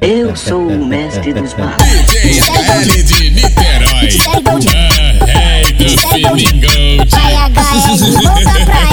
Eu sou o mestre dos magos. DJ de Niterói. A rei do gold. Vai HL, volta pra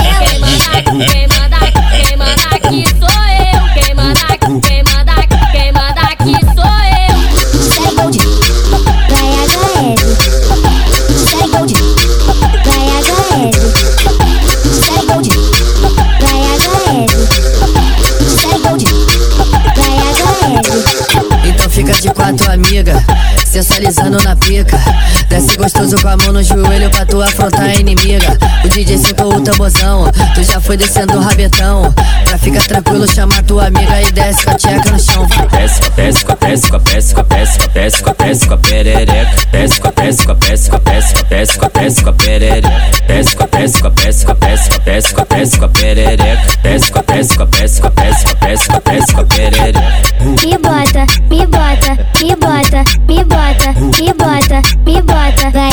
sensualizando na pica. Desce gostoso com a mão no joelho pra tu afrontar a inimiga. O DJ sentou o tamborzão, tu já foi descendo o rabetão. Pra ficar tranquilo, chama tua amiga e desce com a tcheca no chão. Desce com a desce com a desce com a desce com a desce com a desce com a desce com a perereca. Desce com a desce com a desce com a desce com a desce com a desce com a perereca. Desce com a desce com a desce com a desce com a desce com a desce com a perereca. Desce com a desce com a desce com a desce com a desce com a desce com a perereca. Me bota, me bota, me bota, me bota, me bota, me bota, vai,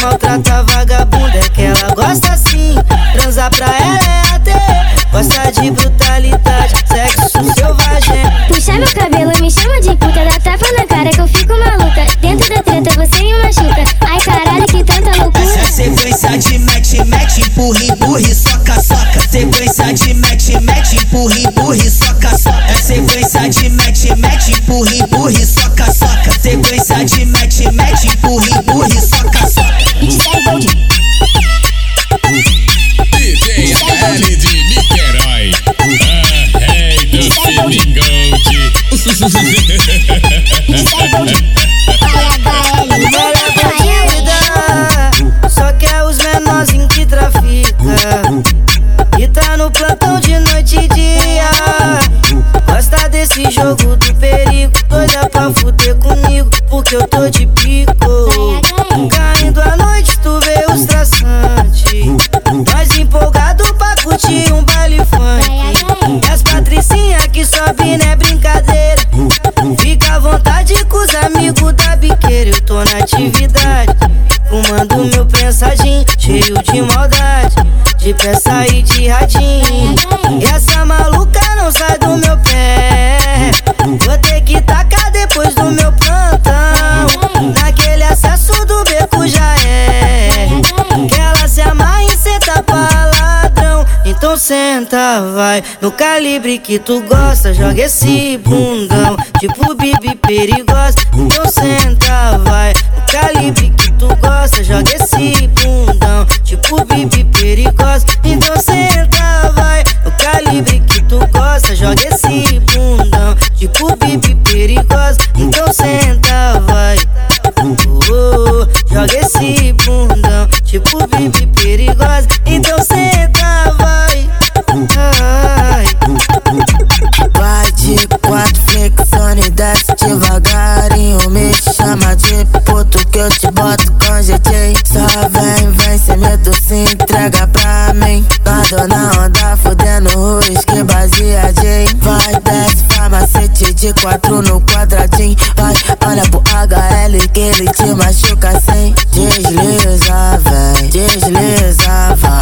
maltratar vagabunda? É que ela gosta assim, transar pra ela é até. Gosta de brutalidade, sexo selvagem. Puxa meu cabelo, me chama de puta, dá tapa na cara que eu fico maluca. Dentro da treta você me machuca. Ai caralho, que tanta Essa loucura. sequência de mete, mete, empurra, empurra, soca, soca. Sequência de mete, mete, empurra, empurra, soca, soca. É sequência de mete, mete, empurra, empurra, soca. No plantão de noite e dia. Gosta desse jogo do perigo. Doida pra fuder comigo, porque eu tô de pico. Caindo à noite, tu vê os traçantes. Nós empolgado pra curtir um baile funk. E as patricinhas que sobe não é brincadeira. Fica à vontade com os amigos da biqueira. Eu tô na atividade, fumando meu pensadinho, cheio de maldade. De peça e de radinho. E essa maluca não sai do meu pé. Vou ter que tacar depois do meu plantão. Naquele acesso do beco já é. Que ela se amarra e senta pra ladrão. Então senta, vai. No calibre que tu gosta, joga esse bundão. Tipo bibi perigosa. Então vem, vem sem se entrega pra mim. Ando na onda, fudendo ruas que baseadinho. Vai, desce, farmacete de quatro no quadradinho. Vai, olha pro HL que ele te machuca assim. Desliza, vem, desliza, vai.